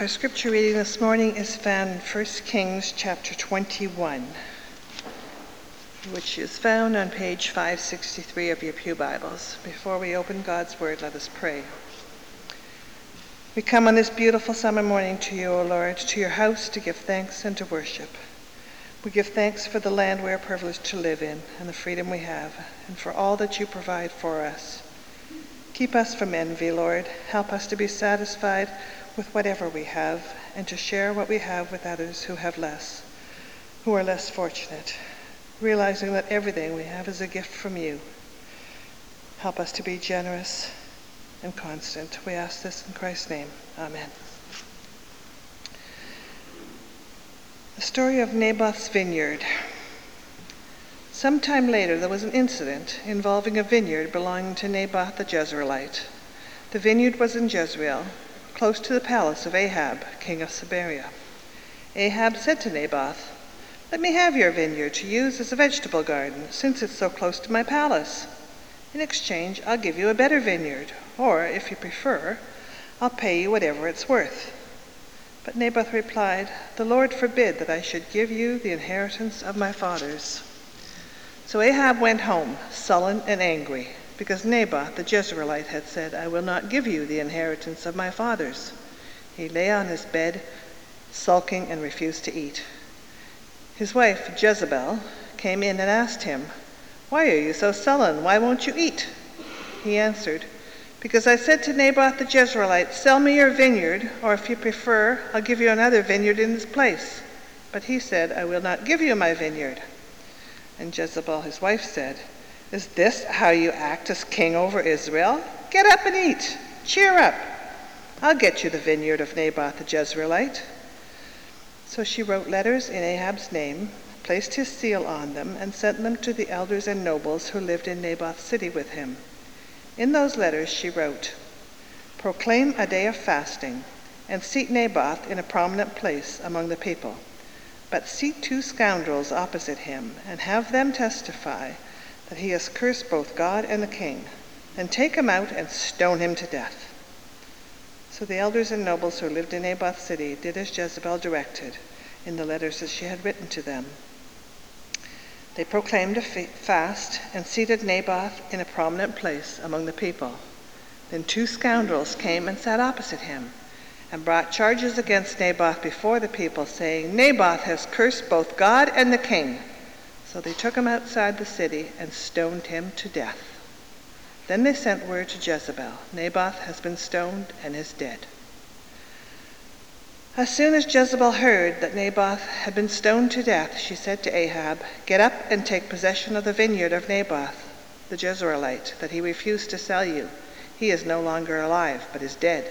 Our scripture reading this morning is found in 1 Kings chapter 21, which is found on page 563 of your Pew Bibles. Before we open God's Word, let us pray. We come on this beautiful summer morning to you, O Lord, to your house to give thanks and to worship. We give thanks for the land we are privileged to live in and the freedom we have, and for all that you provide for us. Keep us from envy, Lord. Help us to be satisfied with whatever we have and to share what we have with others who have less, who are less fortunate, realizing that everything we have is a gift from you. Help us to be generous and constant. We ask this in Christ's name. Amen. The story of Naboth's vineyard. Some time later, there was an incident involving a vineyard belonging to Naboth the Jezreelite. The vineyard was in Jezreel, close to the palace of Ahab, king of Samaria. Ahab said to Naboth, Let me have your vineyard to use as a vegetable garden, since it's so close to my palace. In exchange, I'll give you a better vineyard, or, if you prefer, I'll pay you whatever it's worth. But Naboth replied, The Lord forbid that I should give you the inheritance of my fathers. So Ahab went home, sullen and angry because Naboth the Jezreelite had said, I will not give you the inheritance of my fathers. He lay on his bed, sulking, and refused to eat. His wife, Jezebel, came in and asked him, Why are you so sullen? Why won't you eat? He answered, Because I said to Naboth the Jezreelite, Sell me your vineyard, or if you prefer, I'll give you another vineyard in its place. But he said, I will not give you my vineyard. And Jezebel, his wife, said, is this how you act as king over Israel? Get up and eat. Cheer up. I'll get you the vineyard of Naboth the Jezreelite. So she wrote letters in Ahab's name, placed his seal on them, and sent them to the elders and nobles who lived in Naboth's city with him. In those letters she wrote, Proclaim a day of fasting, and seat Naboth in a prominent place among the people. But seat two scoundrels opposite him, and have them testify that he has cursed both God and the king. Then take him out and stone him to death. So the elders and nobles who lived in Naboth's city did as Jezebel directed in the letters that she had written to them. They proclaimed a fast and seated Naboth in a prominent place among the people. Then two scoundrels came and sat opposite him and brought charges against Naboth before the people, saying, Naboth has cursed both God and the king. So they took him outside the city and stoned him to death. Then they sent word to Jezebel Naboth has been stoned and is dead. As soon as Jezebel heard that Naboth had been stoned to death, she said to Ahab, Get up and take possession of the vineyard of Naboth, the Jezreelite, that he refused to sell you. He is no longer alive, but is dead.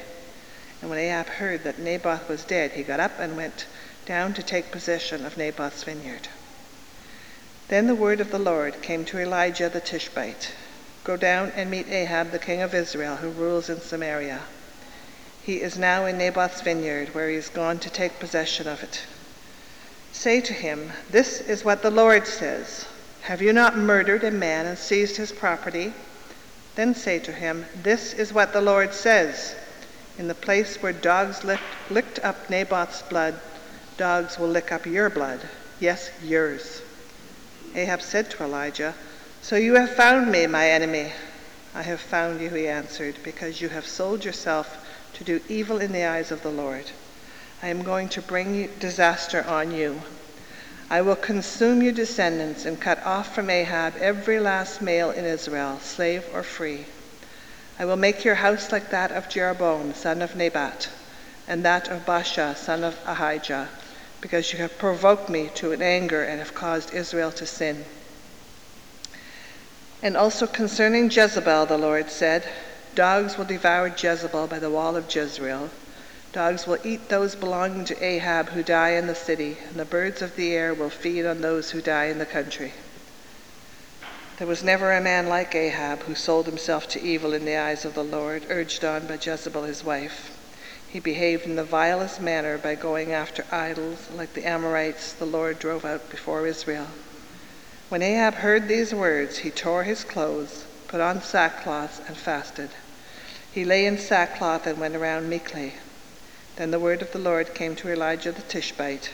And when Ahab heard that Naboth was dead, he got up and went down to take possession of Naboth's vineyard. Then the word of the Lord came to Elijah the Tishbite Go down and meet Ahab, the king of Israel, who rules in Samaria. He is now in Naboth's vineyard, where he is gone to take possession of it. Say to him, This is what the Lord says Have you not murdered a man and seized his property? Then say to him, This is what the Lord says In the place where dogs licked, licked up Naboth's blood, dogs will lick up your blood. Yes, yours. Ahab said to Elijah, So you have found me, my enemy. I have found you, he answered, because you have sold yourself to do evil in the eyes of the Lord. I am going to bring disaster on you. I will consume your descendants and cut off from Ahab every last male in Israel, slave or free. I will make your house like that of Jeroboam, son of Nebat, and that of Baasha, son of Ahijah because you have provoked me to an anger and have caused Israel to sin. And also concerning Jezebel, the Lord said, Dogs will devour Jezebel by the wall of Jezreel. Dogs will eat those belonging to Ahab who die in the city, and the birds of the air will feed on those who die in the country. There was never a man like Ahab who sold himself to evil in the eyes of the Lord, urged on by Jezebel his wife. He behaved in the vilest manner by going after idols, like the Amorites the Lord drove out before Israel. When Ahab heard these words, he tore his clothes, put on sackcloth, and fasted. He lay in sackcloth and went around meekly. Then the word of the Lord came to Elijah the Tishbite.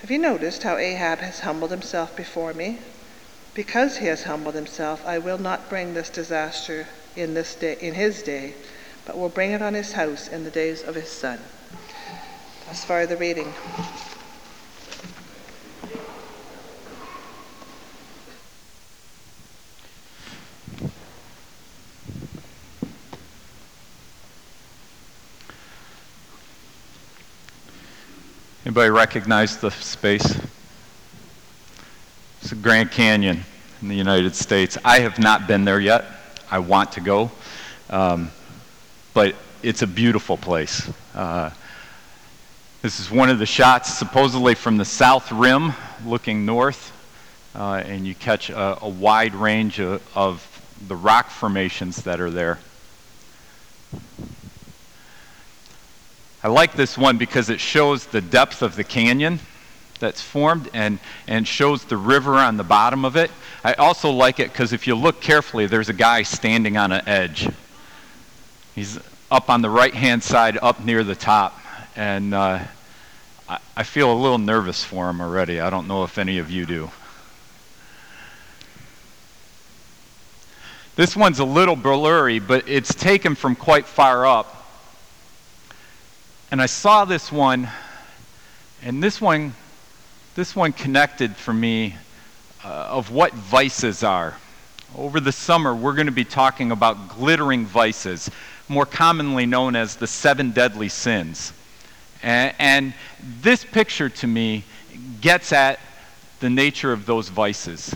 Have you noticed how Ahab has humbled himself before me? Because he has humbled himself, I will not bring this disaster in this day in his day, but will bring it on his house in the days of his son. Thus far the reading. Anybody recognize the space? It's the Grand Canyon in the United States. I have not been there yet. I want to go. Um, but it's a beautiful place. Uh, this is one of the shots, supposedly from the south rim, looking north, uh, and you catch a, a wide range of, of the rock formations that are there. I like this one because it shows the depth of the canyon that's formed and, and shows the river on the bottom of it. I also like it because if you look carefully, there's a guy standing on an edge. He's up on the right hand side, up near the top. And uh, I, I feel a little nervous for him already. I don't know if any of you do. This one's a little blurry, but it's taken from quite far up. And I saw this one, and this one, this one connected for me uh, of what vices are. Over the summer, we're going to be talking about glittering vices, more commonly known as the seven deadly sins. And, and this picture to me gets at the nature of those vices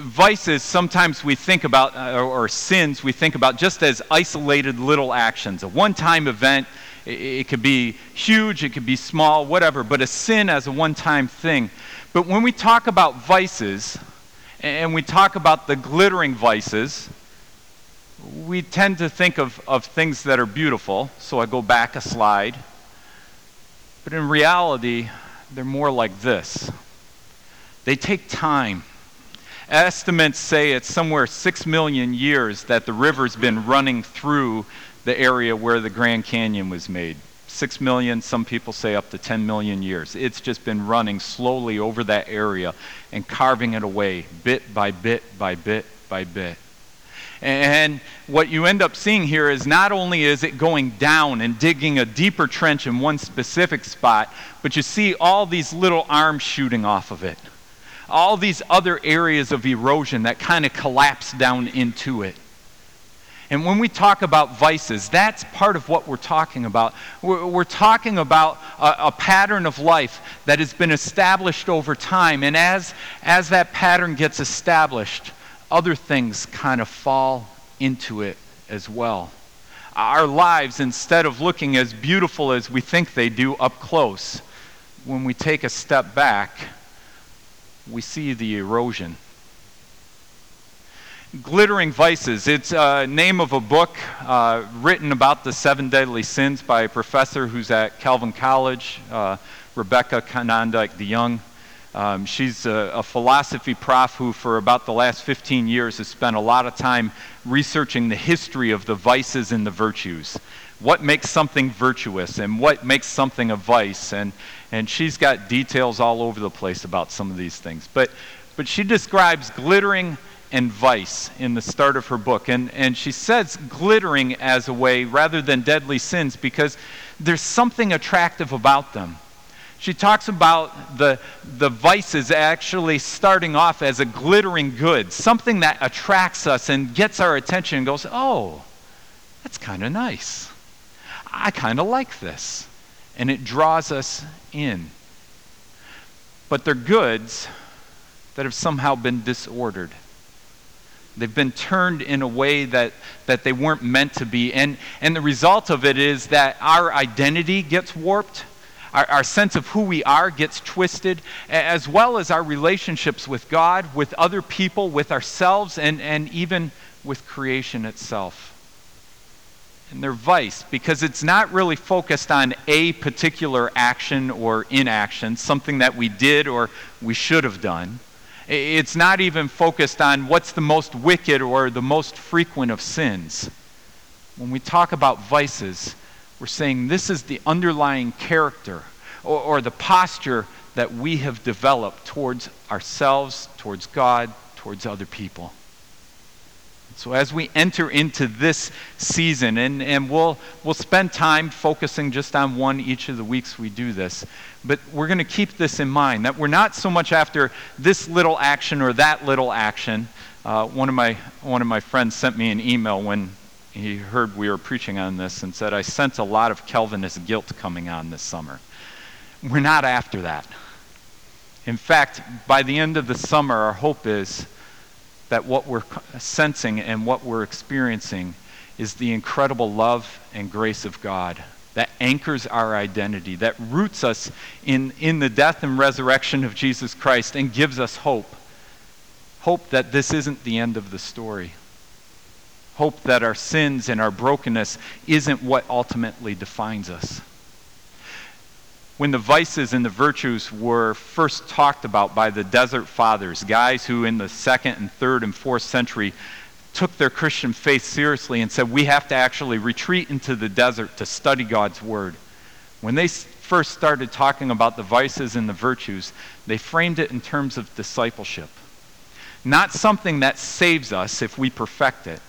vices sometimes we think about uh, or, sins we think about just as isolated little actions a one-time event it, could be huge, it could be small, whatever, but a sin as a one time thing. But when we talk about vices, and we talk about the glittering vices, we tend to think of, of things that are beautiful. So I go back a slide. But in reality, they're more like this they take time. Estimates say it's somewhere six million years that the river's been running through the area where the Grand Canyon was made. Six million, some people say up to 10 million years. It's just been running slowly over that area and carving it away bit by bit by bit by bit. And what you end up seeing here is not only is it going down and digging a deeper trench in one specific spot, but you see all these little arms shooting off of it. All these other areas of erosion that kind of collapse down into it. And when we talk about vices, that's part of what we're talking about. We're, we're talking about a, a, pattern of life that has been established over time. And as, as that pattern gets established, other things kind of fall into it as well. Our lives, instead of looking as beautiful as we think they do up close, when we take a step back, we see the erosion Glittering Vices. It's a name of a book uh, written about the seven deadly sins by a professor who's at Calvin College, uh, Rebecca Konyndyk DeYoung. Um, she's a, a, philosophy prof who, for about the last 15 years, has spent a lot of time researching the history of the vices and the virtues. What makes something virtuous and what makes something a vice. And, and she's got details all over the place about some of these things. But, but she describes glittering and vice in the start of her book. And, and she says glittering as a way rather than deadly sins because there's something attractive about them. She talks about the, the vices actually starting off as a glittering good, something that attracts us and gets our attention and goes, oh, that's kind of nice. I kind of like this. And it draws us in. But they're goods that have somehow been disordered. They've been turned in a way that, that they weren't meant to be. And, and the result of it is that our identity gets warped, our, our sense of who we are gets twisted, as well as our relationships with God, with other people, with ourselves, and, and even with creation itself. And they're vice because it's not really focused on a particular action or inaction, something that we did or we should have done it's not even focused on what's the most wicked or the most frequent of sins. When we talk about vices, We're saying this is the underlying character or, or the posture that we have developed towards ourselves, towards God, towards other people. So as we enter into this season, and, and we'll, we'll spend time focusing just on one each of the weeks we do this, but we're going to keep this in mind that we're not so much after this little action or that little action. Uh, one, of my, one of my friends sent me an email when he heard we were preaching on this and said, I sense a lot of Calvinist guilt coming on this summer. We're not after that. In fact, by the end of the summer, our hope is that what we're sensing and what we're experiencing is the incredible love and grace of God that anchors our identity, that roots us in, in the death and resurrection of Jesus Christ and gives us hope. Hope that this isn't the end of the story. Hope that our sins and our brokenness isn't what ultimately defines us when the vices and the virtues were first talked about by the desert fathers, guys who in the second and third and fourth century took their Christian faith seriously and said, we have to actually retreat into the desert to study God's word. When they first started talking about the vices and the virtues, they framed it in terms of discipleship. Not something that saves us if we perfect it,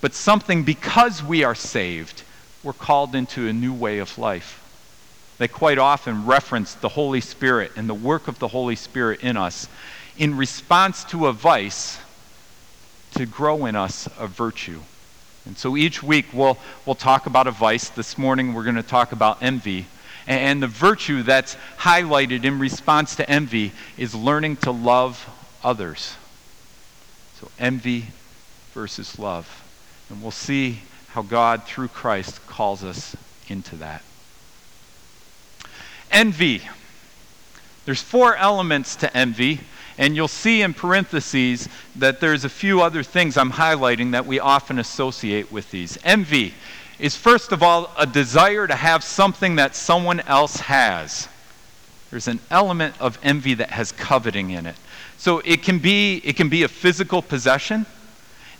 but something because we are saved, we're called into a new way of life. They quite often reference the Holy Spirit and the work of the Holy Spirit in us in response to a vice to grow in us a virtue. And so each week we'll, we'll talk about a vice. This morning we're going to talk about envy. And, and the virtue that's highlighted in response to envy is learning to love others. So envy versus love. And we'll see how God, through Christ, calls us into that. Envy. There's four elements to envy, and you'll see in parentheses that there's a few other things I'm highlighting that we often associate with these. Envy is, first of all, a desire to have something that someone else has. There's an element of envy that has coveting in it. So it can be, it can be a physical possession,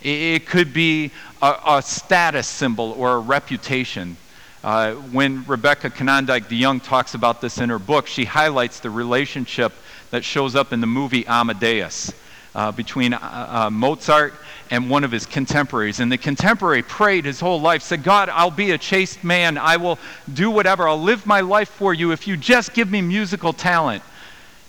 it could be a, a status symbol or a reputation. Uh, when Rebecca Konyndyk DeYoung talks about this in her book, she highlights the relationship that shows up in the movie Amadeus uh, between uh, uh, Mozart and one of his contemporaries. And the contemporary prayed his whole life, said, God, I'll be a chaste man. I will do whatever. I'll live my life for you if you just give me musical talent.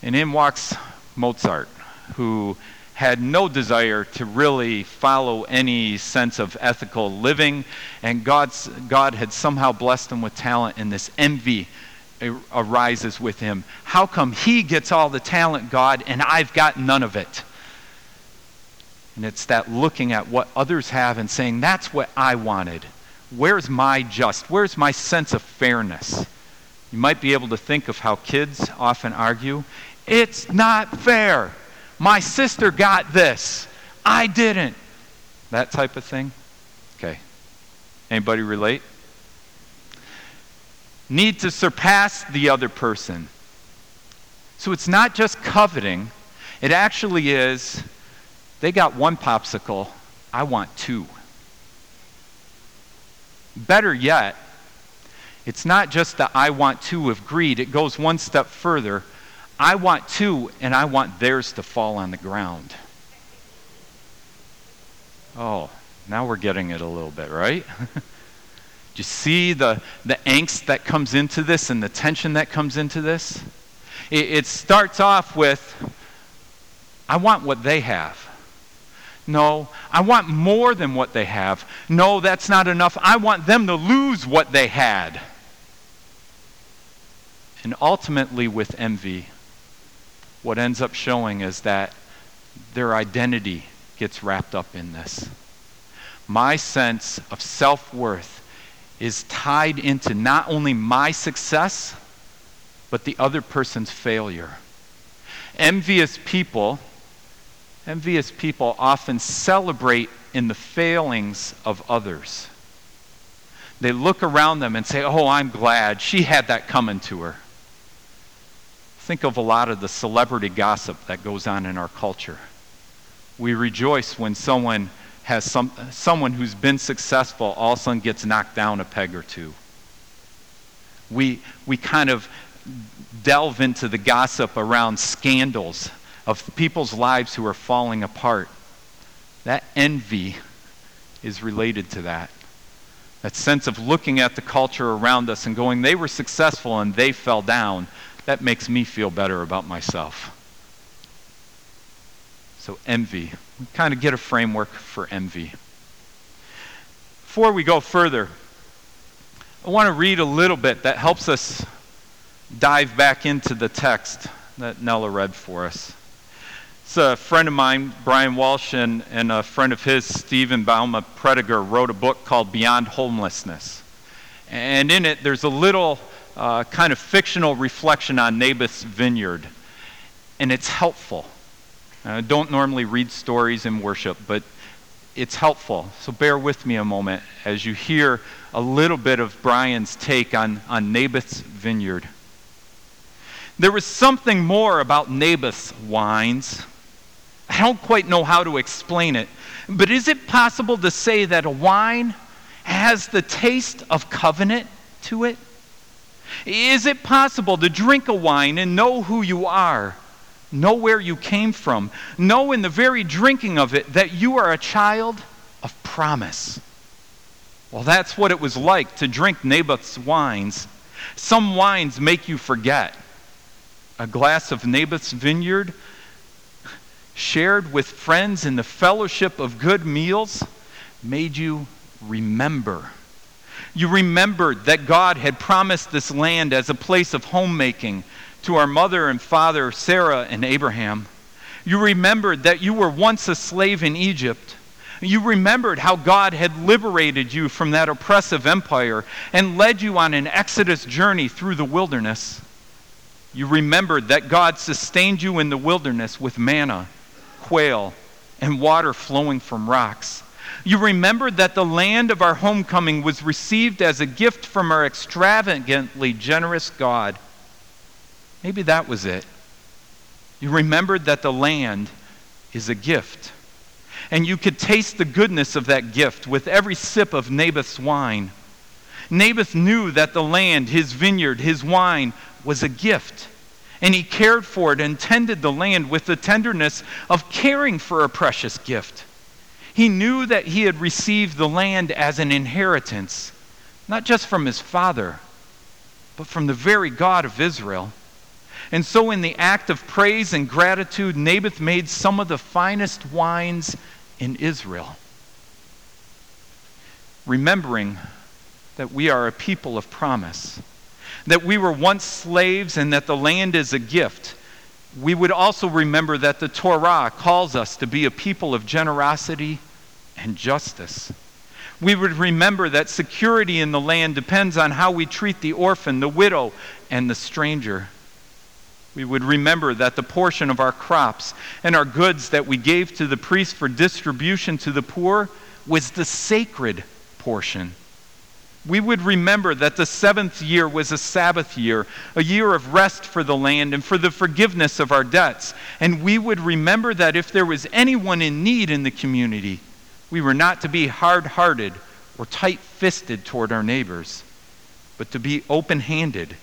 And in walks Mozart, who had no desire to really follow any sense of ethical living, and God's, God had somehow blessed him with talent, and this envy arises with him. How come he gets all the talent, God, and I've got none of it? And it's that looking at what others have and saying, that's what I wanted. Where's my just? Where's my sense of fairness? You might be able to think of how kids often argue. It's not fair. My sister got this. I didn't. That type of thing. Okay. Anybody relate? Need to surpass the other person. So it's not just coveting, it actually is they got one popsicle, I want two. Better yet, it's not just the I want two of greed, it goes one step further. I want two, and I want theirs to fall on the ground. Oh, now we're getting it a little bit, right? Do you see the, the angst that comes into this and the tension that comes into this? It, it starts off with, I want what they have. No, I want more than what they have. No, that's not enough. I want them to lose what they had. And ultimately, with envy, what ends up showing is that their identity gets wrapped up in this. My sense of self worth is tied into not only my success, but the other person's failure. Envious people, envious people often celebrate in the failings of others. They look around them and say, Oh, I'm glad she had that coming to her. Think of a lot of the celebrity gossip that goes on in our culture. We rejoice when someone has some, someone who's been successful all of a sudden gets knocked down a peg or two. We, we kind of delve into the gossip around scandals of people's lives who are falling apart. That envy is related to that. That sense of looking at the culture around us and going, they were successful and they fell down, that makes me feel better about myself. So, envy. We kind of get a framework for envy. Before we go further, I want to read a little bit that helps us dive back into the text that Nella read for us. It's a friend of mine, Brian Walsh, and, and a friend of his, Stephen Bauma Prediger, wrote a book called Beyond Homelessness. And in it, there's a little uh, kind of fictional reflection on Naboth's vineyard. And it's helpful. I don't normally read stories in worship, but it's helpful. So bear with me a moment as you hear a little bit of Brian's take on, on Naboth's vineyard. There was something more about Naboth's wines. I don't quite know how to explain it, but is it possible to say that a wine has the taste of covenant to it? Is it possible to drink a wine and know who you are, know where you came from, know in the very drinking of it that you are a child of promise? Well, that's what it was like to drink Naboth's wines. Some wines make you forget a glass of Naboth's vineyard, shared with friends in the fellowship of good meals, made you remember. You remembered that God had promised this land as a place of homemaking to our mother and father, Sarah and Abraham. You remembered that you were once a slave in Egypt. You remembered how God had liberated you from that oppressive empire and led you on an exodus journey through the wilderness. You remembered that God sustained you in the wilderness with manna, quail, and water flowing from rocks. You remembered that the land of our homecoming was received as a gift from our extravagantly generous God. Maybe that was it. You remembered that the land is a gift. And you could taste the goodness of that gift with every sip of Naboth's wine. Naboth knew that the land, his vineyard, his wine, was a gift. And he cared for it and tended the land with the tenderness of caring for a precious gift. He knew that he had received the land as an inheritance, not just from his father, but from the very God of Israel. And so, in the act of praise and gratitude, Naboth made some of the finest wines in Israel. Remembering that we are a people of promise that we were once slaves and that the land is a gift, we would also remember that the Torah calls us to be a people of generosity and justice. We would remember that security in the land depends on how we treat the orphan, the widow, and the stranger. We would remember that the portion of our crops and our goods that we gave to the priests for distribution to the poor was the sacred portion we would remember that the seventh year was a Sabbath year, a year of rest for the land and for the forgiveness of our debts. And we would remember that if there was anyone in need in the community, we were not to be hard hearted or tight fisted toward our neighbors, but to be open handed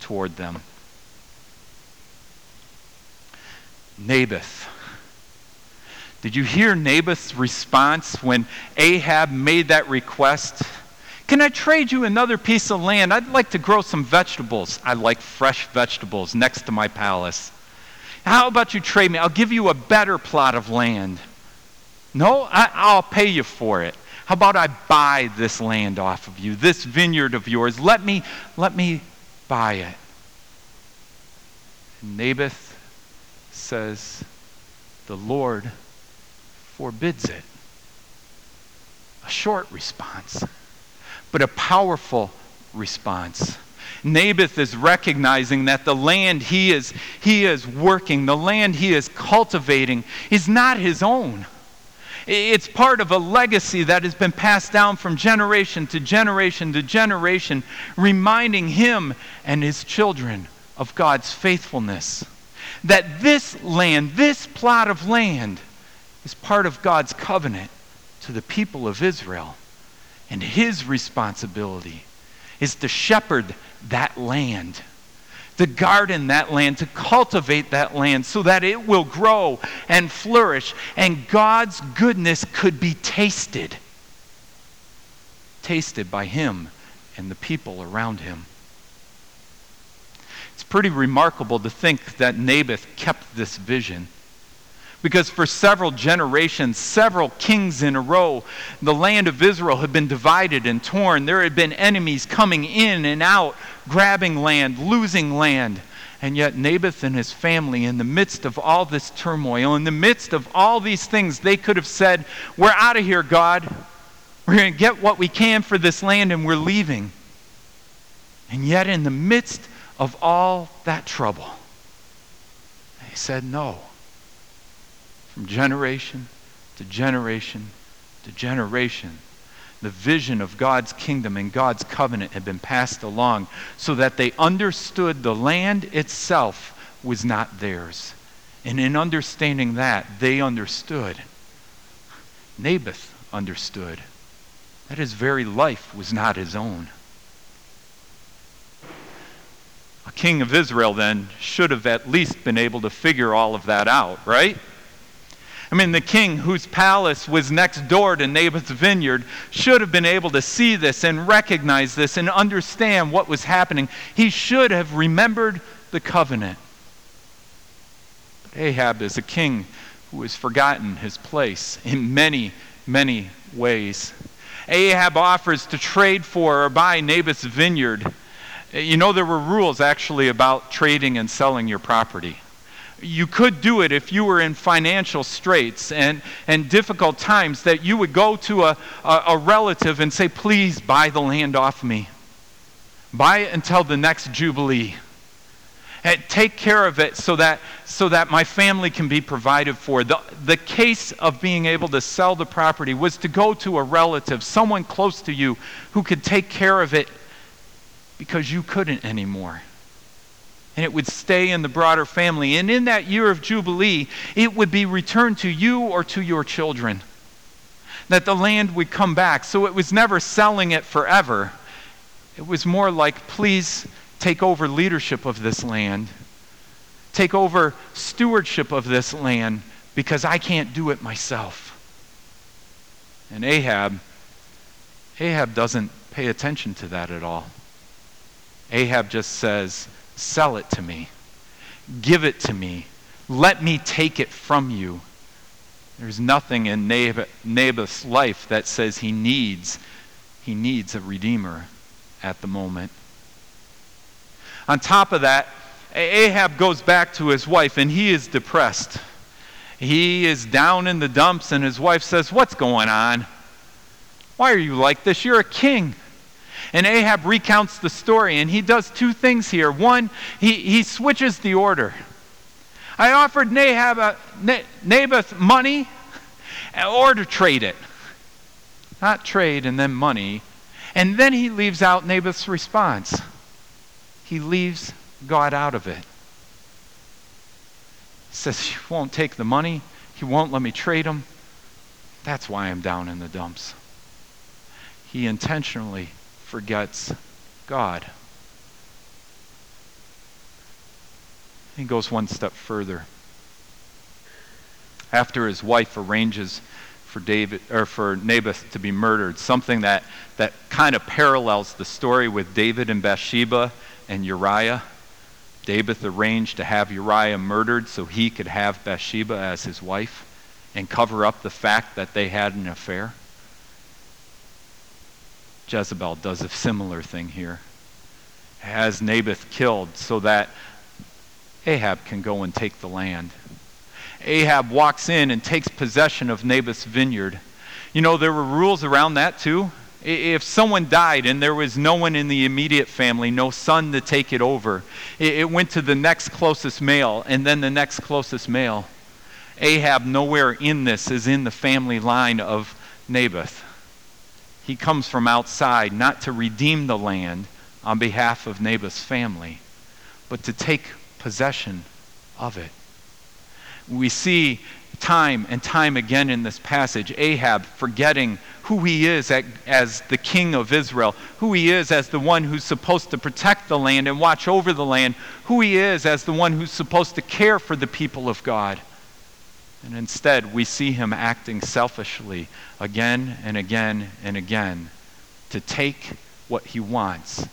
toward them. Naboth. Did you hear Naboth's response when Ahab made that request? Can I trade you another piece of land? I'd like to grow some vegetables. I like fresh vegetables next to my palace. How about you trade me? I'll give you a better plot of land. No, I, will pay you for it. How about I buy this land off of you, this vineyard of yours? Let me, let me buy it. And Naboth says, The Lord forbids it. A short response but a powerful response. Naboth is recognizing that the land he is, he is working, the land he is cultivating, is not his own. It's part of a legacy that has been passed down from generation to generation to generation, reminding him and his children of God's faithfulness. That this land, this plot of land, is part of God's covenant to the people of Israel and his responsibility is to shepherd that land, to garden that land, to cultivate that land so that it will grow and flourish and God's goodness could be tasted. Tasted by him and the people around him. It's pretty remarkable to think that Naboth kept this vision because for several generations, several kings in a row, the land of Israel had been divided and torn. There had been enemies coming in and out, grabbing land, losing land. And yet, Naboth and his family, in the midst of all this turmoil, in the midst of all these things, they could have said, We're out of here, God. We're going to get what we can for this land and we're leaving. And yet, in the midst of all that trouble, they said, No from generation to generation to generation. The vision of God's kingdom and God's covenant had been passed along so that they understood the land itself was not theirs. And in understanding that, they understood. Naboth understood that his very life was not his own. A king of Israel then should have at least been able to figure all of that out, right? I mean, the king whose palace was next door to Naboth's vineyard should have been able to see this and recognize this and understand what was happening. He should have remembered the covenant. But Ahab is a king who has forgotten his place in many, many ways. Ahab offers to trade for or buy Naboth's vineyard. You know, there were rules actually about trading and selling your property you could do it if you were in financial straits and, and difficult times, that you would go to a, a, a, relative and say, Please buy the land off me. Buy it until the next Jubilee. And take care of it so that, so that my family can be provided for. The, the case of being able to sell the property was to go to a relative, someone close to you, who could take care of it because you couldn't anymore and it would stay in the broader family. And in that year of Jubilee, it would be returned to you or to your children. That the land would come back. So it was never selling it forever. It was more like, please take over leadership of this land, take over stewardship of this land, because I can't do it myself. And Ahab, Ahab doesn't pay attention to that at all. Ahab just says, Sell it to me. Give it to me. Let me take it from you. There's nothing in Naboth's life that says he needs he needs a redeemer at the moment. On top of that, Ahab goes back to his wife and he is depressed. He is down in the dumps and his wife says, "What's going on? Why are you like this? You're a king." And Ahab recounts the story, and he does two things here. One, he, he switches the order. I offered Nahab, uh, Naboth money or to trade it. Not trade and then money. And then he leaves out Naboth's response. He leaves God out of it. He says, He won't take the money. He won't let me trade him. That's why I'm down in the dumps. He intentionally forgets God. He goes one step further. After his wife arranges for David or for Naboth to be murdered, something that, that kind of parallels the story with David and Bathsheba and Uriah. David arranged to have Uriah murdered so he could have Bathsheba as his wife and cover up the fact that they had an affair. Jezebel does a similar thing here. Has Naboth killed so that Ahab can go and take the land. Ahab walks in and takes possession of Naboth's vineyard. You know, there were rules around that too. If someone died and there was no one in the immediate family, no son to take it over, it went to the next closest male and then the next closest male. Ahab, nowhere in this, is in the family line of Naboth. He comes from outside not to redeem the land on behalf of Naboth's family, but to take possession of it. We see time and time again in this passage. Ahab forgetting who he is as the king of Israel, who he is as the one who's supposed to protect the land and watch over the land, who he is as the one who's supposed to care for the people of God. And instead, we see him acting selfishly again and again and again to take what he wants,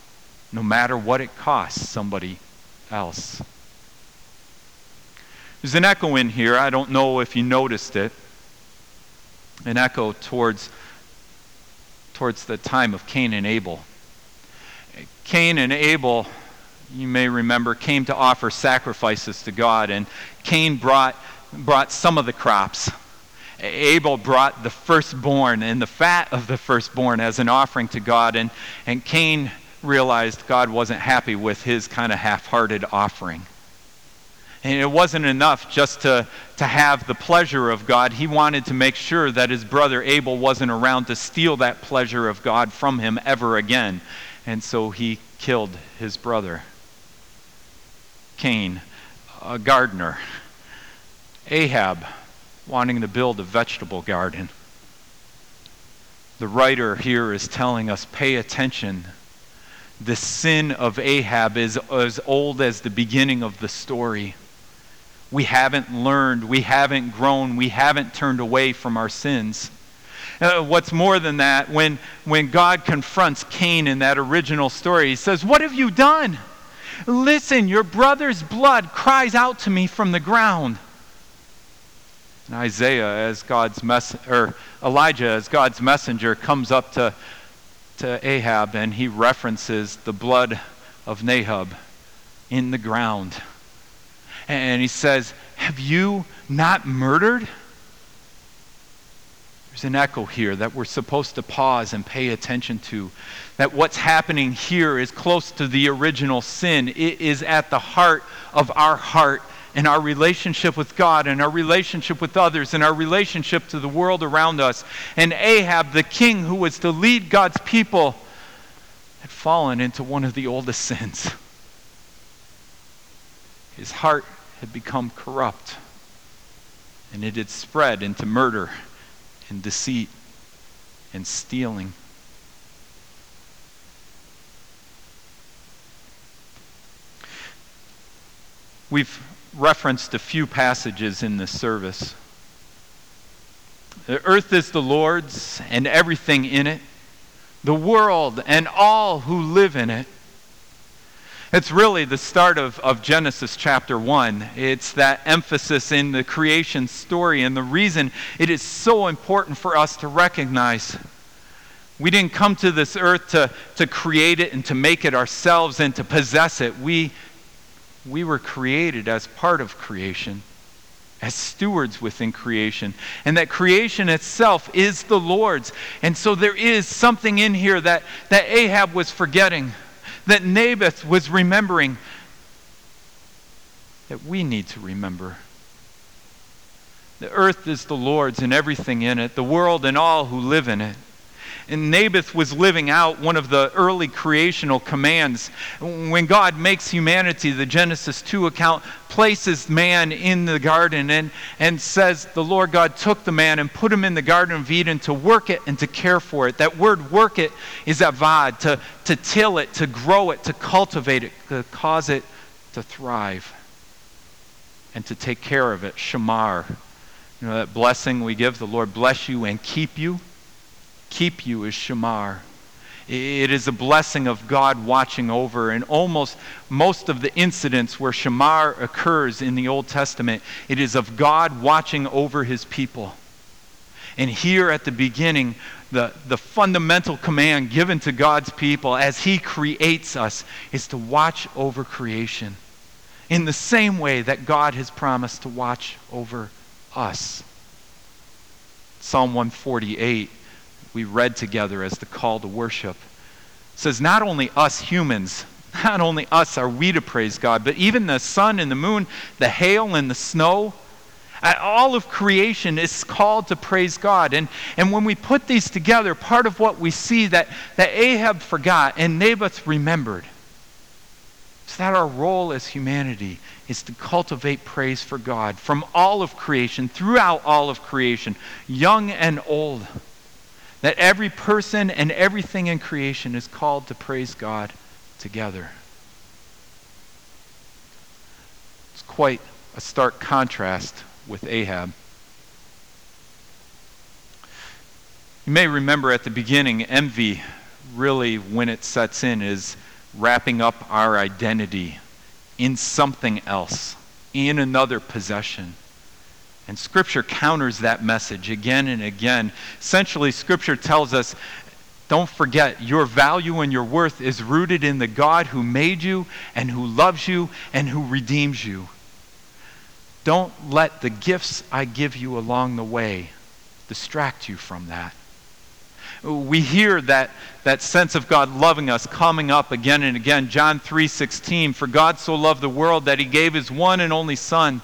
no matter what it costs somebody else. There's an echo in here. I don't know if you noticed it. An echo towards, towards the time of Cain and Abel. Cain and Abel, you may remember, came to offer sacrifices to God, and Cain brought, brought some of the crops. Abel brought the firstborn and the fat of the firstborn as an offering to God, and, and Cain realized God wasn't happy with his kind of half hearted offering. And it wasn't enough just to, to have the pleasure of God. He wanted to make sure that his brother Abel wasn't around to steal that pleasure of God from him ever again. And so he killed his brother. Cain, a gardener. Ahab, wanting to build a vegetable garden. The writer here is telling us pay attention. The sin of Ahab is as old as the beginning of the story we haven't learned, we haven't grown, we haven't turned away from our sins. Uh, what's more than that, when, when God confronts Cain in that original story, he says, What have you done? Listen, your brother's blood cries out to me from the ground. And Isaiah, as God's mess, or Elijah, as God's messenger, comes up to, to Ahab and he references the blood of Nahab in the ground and he says, Have you not murdered? There's an echo here that we're supposed to pause and pay attention to. That what's happening here is close to the original sin. It is at the heart of our heart and our relationship with God and our relationship with others and our relationship to the world around us. And Ahab, the king who was to lead God's people, had fallen into one of the oldest sins. His heart had become corrupt, and it had spread into murder and deceit and stealing. We've referenced a few passages in this service. The earth is the Lord's and everything in it, the world and all who live in it. It's really the start of, of Genesis chapter 1. It's that emphasis in the creation story, and the reason it is so important for us to recognize. We didn't come to this earth to, to create it and to make it ourselves and to possess it. We, we were created as part of creation, as stewards within creation, and that creation itself is the Lord's. And so there is something in here that, that Ahab was forgetting that Naboth was remembering that we need to remember. The earth is the Lord's and everything in it, the world and all who live in it. And Naboth was living out one of the early creational commands. When God makes humanity, the Genesis 2 account places man in the garden and, and says the Lord God took the man and put him in the Garden of Eden to work it and to care for it. That word work it is avad, to, to till it, to grow it, to cultivate it, to cause it to thrive, and to take care of it. Shamar. You know, that blessing we give, the Lord bless you and keep you keep you as Shamar. It is a blessing of God watching over. And almost most of the incidents where Shamar occurs in the Old Testament, it is of God watching over his people. And here at the beginning, the, the fundamental command given to God's people as he creates us is to watch over creation in the same way that God has promised to watch over us. Psalm 148 we read together as the call to worship says not only us humans, not only us are we to praise God, but even the sun and the moon, the hail and the snow, all of creation is called to praise God. And, and when we put these together, part of what we see that, that Ahab forgot and Naboth remembered is that our role as humanity is to cultivate praise for God from all of creation, throughout all of creation, young and old. That every person and everything in creation is called to praise God together. It's quite a stark contrast with Ahab. You may remember at the beginning, envy really, when it sets in, is wrapping up our identity in something else, in another possession. And Scripture counters that message again and again. Essentially, Scripture tells us don't forget, your value and your worth is rooted in the God who made you and who loves you and who redeems you. Don't let the gifts I give you along the way distract you from that we hear that, that sense of God loving us coming up again and again. John 3:16, for God so loved the world that he gave his one and only son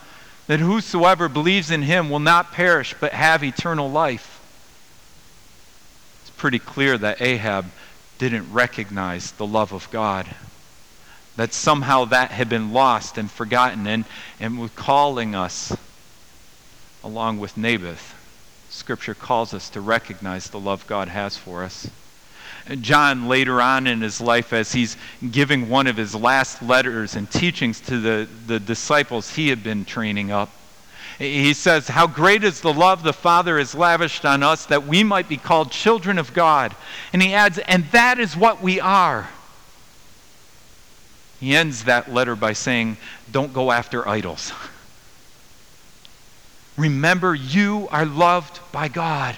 that whosoever believes in him will not perish but have eternal life. It's pretty clear that Ahab didn't recognize the love of God. That somehow that had been lost and forgotten and, and was calling us along with Naboth Scripture calls us to recognize the love God has for us. John, later on in his life, as he's giving one of his last letters and teachings to the, the disciples he had been training up, he says, How great is the love the Father has lavished on us that we might be called children of God. And he adds, And that is what we are. He ends that letter by saying, Don't go after idols. Remember, you are loved by God.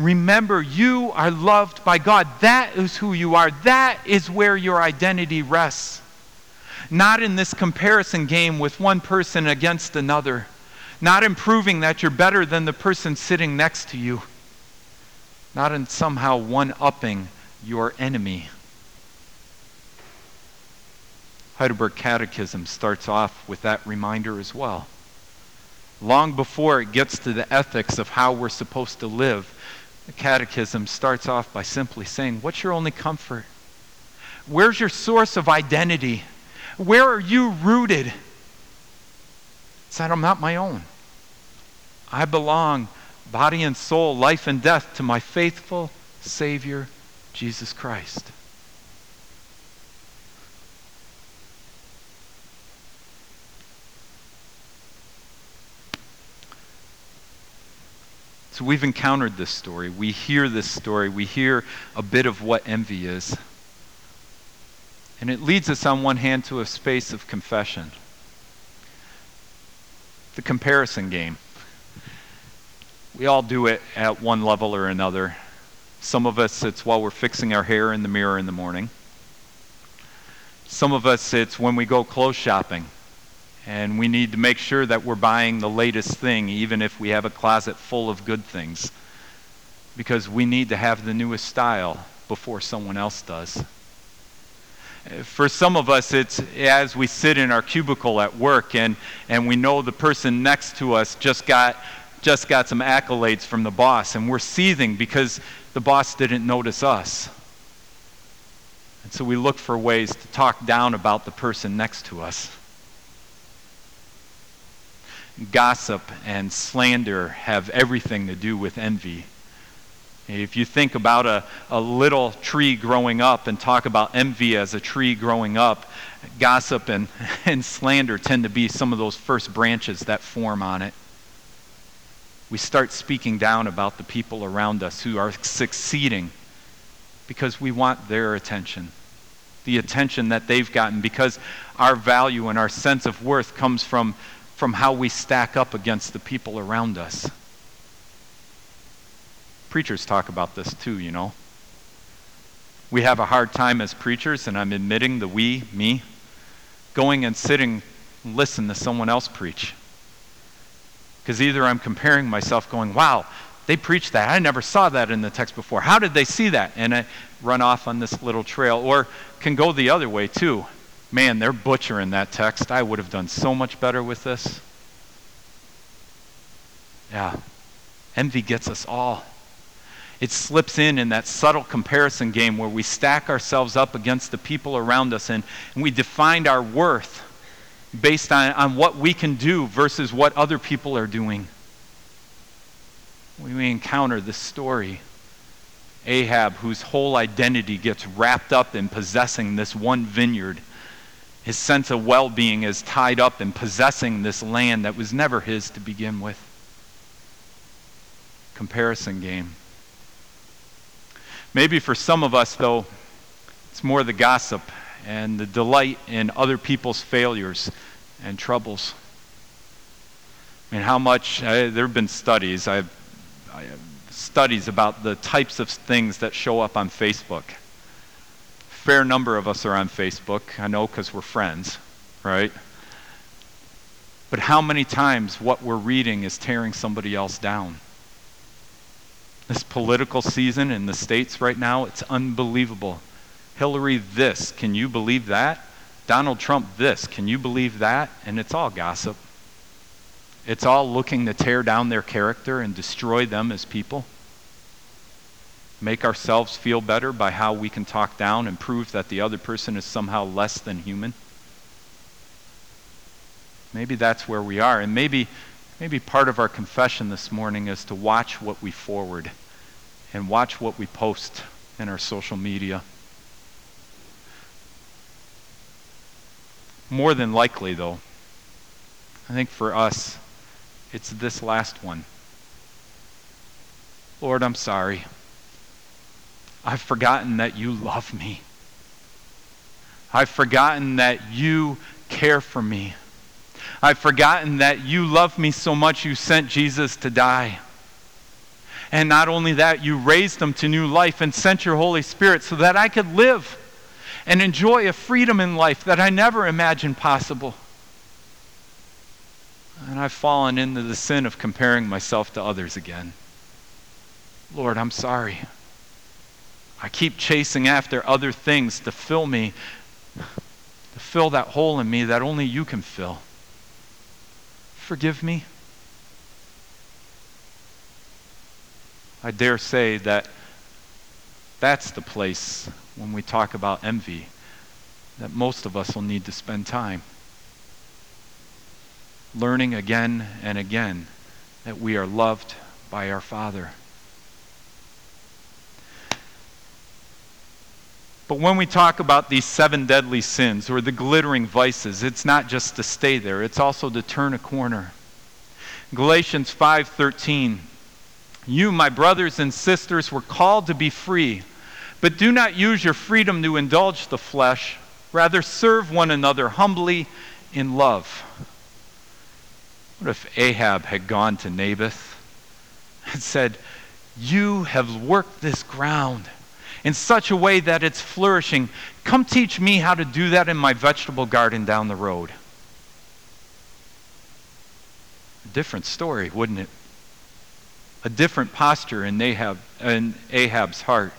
Remember, you are loved by God. That is who you are. That is where your identity rests. Not in this comparison game with one person against another. Not in proving that you're better than the person sitting next to you. Not in somehow one upping your enemy. Heidelberg Catechism starts off with that reminder as well long before it gets to the ethics of how we're supposed to live, the Catechism starts off by simply saying, What's your only comfort? Where's your source of identity? Where are you rooted? It's that I'm not my own. I belong, body and soul, life and death, to my faithful Savior, Jesus Christ. So we've encountered this story. We hear this story. We hear a bit of what envy is. And it leads us, on one hand, to a space of confession the comparison game. We all do it at one level or another. Some of us, it's while we're fixing our hair in the mirror in the morning. Some of us, it's when we go clothes shopping and we need to make sure that we're buying the latest thing, even if we have a closet full of good things, because we need to have the newest style before someone else does. For some of us, it's as we sit in our cubicle at work and, and we know the person next to us just got, just got some accolades from the boss, and we're seething because the boss didn't notice us. And so we look for ways to talk down about the person next to us gossip and slander have everything to do with envy. If you think about a, a little tree growing up and talk about envy as a tree growing up, gossip and, and slander tend to be some of those first branches that form on it. We start speaking down about the people around us who are succeeding because we want their attention, the attention that they've gotten, because our value and our sense of worth comes from from how we stack up against the people around us. Preachers talk about this too, you know. We have a hard time as preachers, and I'm admitting the we, me, going and sitting, and listen to someone else preach. Because either I'm comparing myself, going, wow, they preached that. I never saw that in the text before. How did they see that? And I run off on this little trail. Or can go the other way too man, they're butchering that text. I would have done so much better with this. Yeah. Envy gets us all. It slips in in that subtle comparison game where we stack ourselves up against the people around us and, and we define our worth based on, on what we can do versus what other people are doing. We encounter this story. Ahab, whose whole identity gets wrapped up in possessing this one vineyard. His sense of well being is tied up in possessing this land that was never his to begin with. Comparison game. Maybe for some of us, though, it's more the gossip and the delight in other people's failures and troubles. I mean, how much, there have been studies, I've, I have studies about the types of things that show up on Facebook. Fair number of us are on Facebook, I know because we're friends, right? But how many times what we're reading is tearing somebody else down? This political season in the States right now, it's unbelievable. Hillary, this, can you believe that? Donald Trump, this, can you believe that? And it's all gossip. It's all looking to tear down their character and destroy them as people. Make ourselves feel better by how we can talk down and prove that the other person is somehow less than human. Maybe that's where we are. And maybe, maybe part of our confession this morning is to watch what we forward and watch what we post in our social media. More than likely, though, I think for us, it's this last one. Lord, I'm sorry. I've forgotten that you love me. I've forgotten that you care for me. I've forgotten that you love me so much you sent Jesus to die. And not only that, you raised him to new life and sent your Holy Spirit so that I could live and enjoy a freedom in life that I never imagined possible. And I've fallen into the sin of comparing myself to others again. Lord, I'm sorry. I keep chasing after other things to fill me, to fill that hole in me that only you can fill. Forgive me. I dare say that that's the place when we talk about envy that most of us will need to spend time learning again and again that we are loved by our Father. But when we talk about these seven deadly sins or the glittering vices, it's not just to stay there, it's also to turn a corner. Galatians 5:13 You, my brothers and sisters, were called to be free, but do not use your freedom to indulge the flesh, rather serve one another humbly in love. What if Ahab had gone to Naboth and said, You have worked this ground in such a way that it's flourishing. Come teach me how to do that in my vegetable garden down the road. A different story, wouldn't it? A different posture in, Ahab, in Ahab's heart.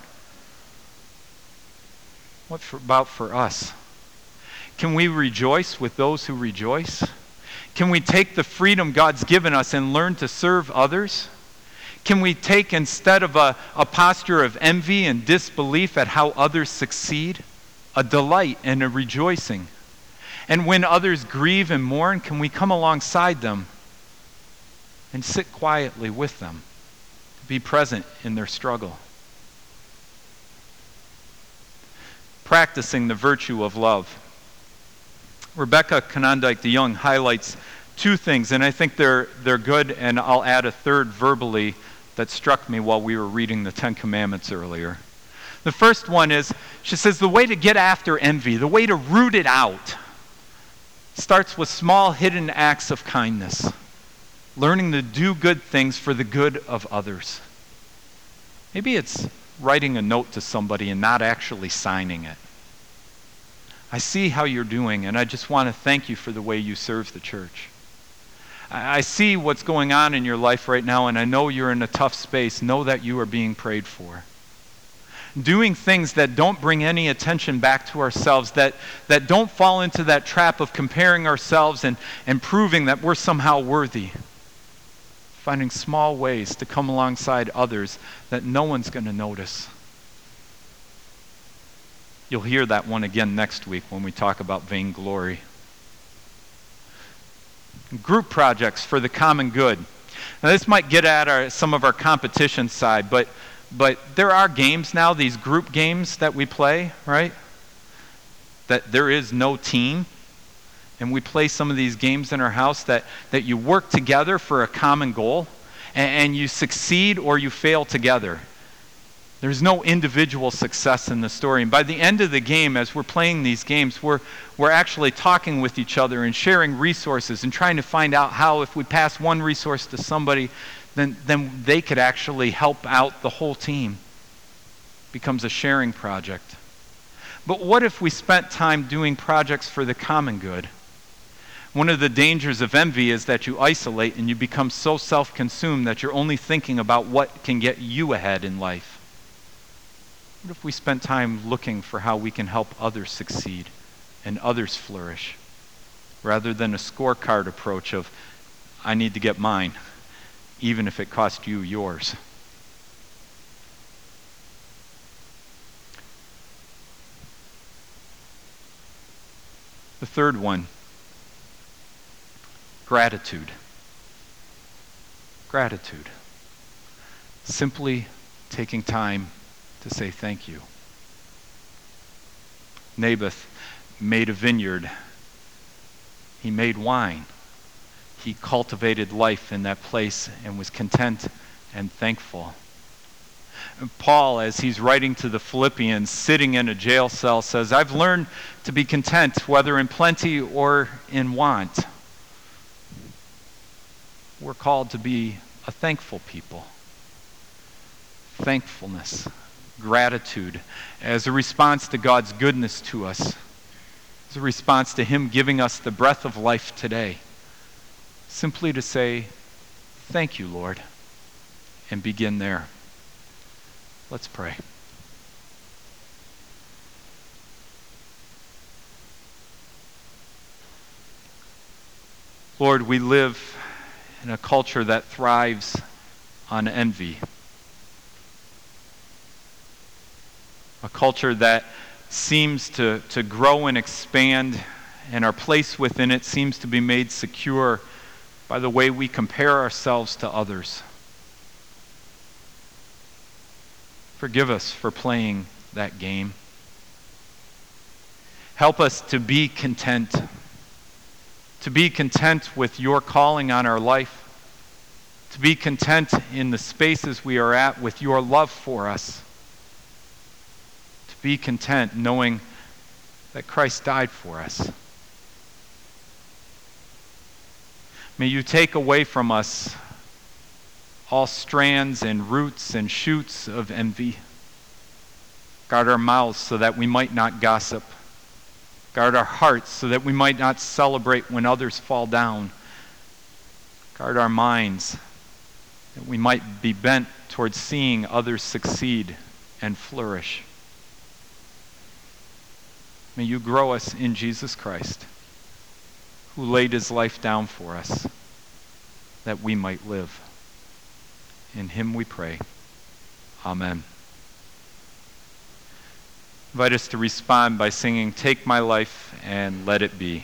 What for, about for us? Can we rejoice with those who rejoice? Can we take the freedom God's given us and learn to serve others? Can we take, instead of a, a posture of envy and disbelief at how others succeed, a delight and a rejoicing? And when others grieve and mourn, can we come alongside them and sit quietly with them, be present in their struggle? Practicing the virtue of love. Rebecca Konyndyk DeYoung highlights two things, and I think they're, they're good, and I'll add a third verbally that struck me while we were reading the Ten Commandments earlier. The first one is she says, the way to get after envy, the way to root it out, starts with small hidden acts of kindness, learning to do good things for the good of others. Maybe it's writing a note to somebody and not actually signing it. I see how you're doing, and I just want to thank you for the way you serve the church. I see what's going on in your life right now, and I know you're in a tough space. Know that you are being prayed for. Doing things that don't bring any attention back to ourselves, that, that don't fall into that trap of comparing ourselves and, and proving that we're somehow worthy. finding small ways to come alongside others that no one's going to notice. You'll hear that one again next week when we talk about vainglory. Group projects for the common good. Now, this might get at our, some of our competition side, but, but there are games now, these group games that we play, right? That there is no team. And we play some of these games in our house that, that you work together for a common goal, and, and you succeed or you fail together. There's no individual success in the story. And by the end of the game, as we're playing these games, we're, we're actually talking with each other and sharing resources and trying to find out how, if we pass one resource to somebody, then, then they could actually help out the whole team. It becomes a sharing project. But what if we spent time doing projects for the common good? One of the dangers of envy is that you isolate and you become so self consumed that you're only thinking about what can get you ahead in life. What if we spent time looking for how we can help others succeed and others flourish rather than a scorecard approach of, I need to get mine, even if it costs you yours? The third one gratitude. Gratitude. Simply taking time to say thank you. Naboth made a vineyard, he made wine. He cultivated life in that place and was content and thankful. Paul, as he's writing to the Philippians, sitting in a jail cell, says, I've learned to be content, whether in plenty or in want. We're called to be a thankful people. Thankfulness gratitude as a response to God's goodness to us, as a response to Him giving us the breath of life today. Simply to say, Thank you, Lord, and begin there. Let's pray. Lord, we live in a culture that thrives on envy. A culture that seems to, to grow and expand, and our place within it seems to be made secure by the way we compare ourselves to others. Forgive us for playing that game. Help us to be content, to be content with your calling on our life, to be content in the spaces we are at with your love for us be content knowing that Christ died for us. May you take away from us all strands and roots and shoots of envy. Guard our mouths so that we might not gossip. Guard our hearts so that we might not celebrate when others fall down. Guard our minds that we might be bent towards seeing others succeed and flourish. May you grow us in Jesus Christ, who laid his life down for us that we might live. In him we pray. Amen. invite us to respond by singing, Take My Life and Let It Be.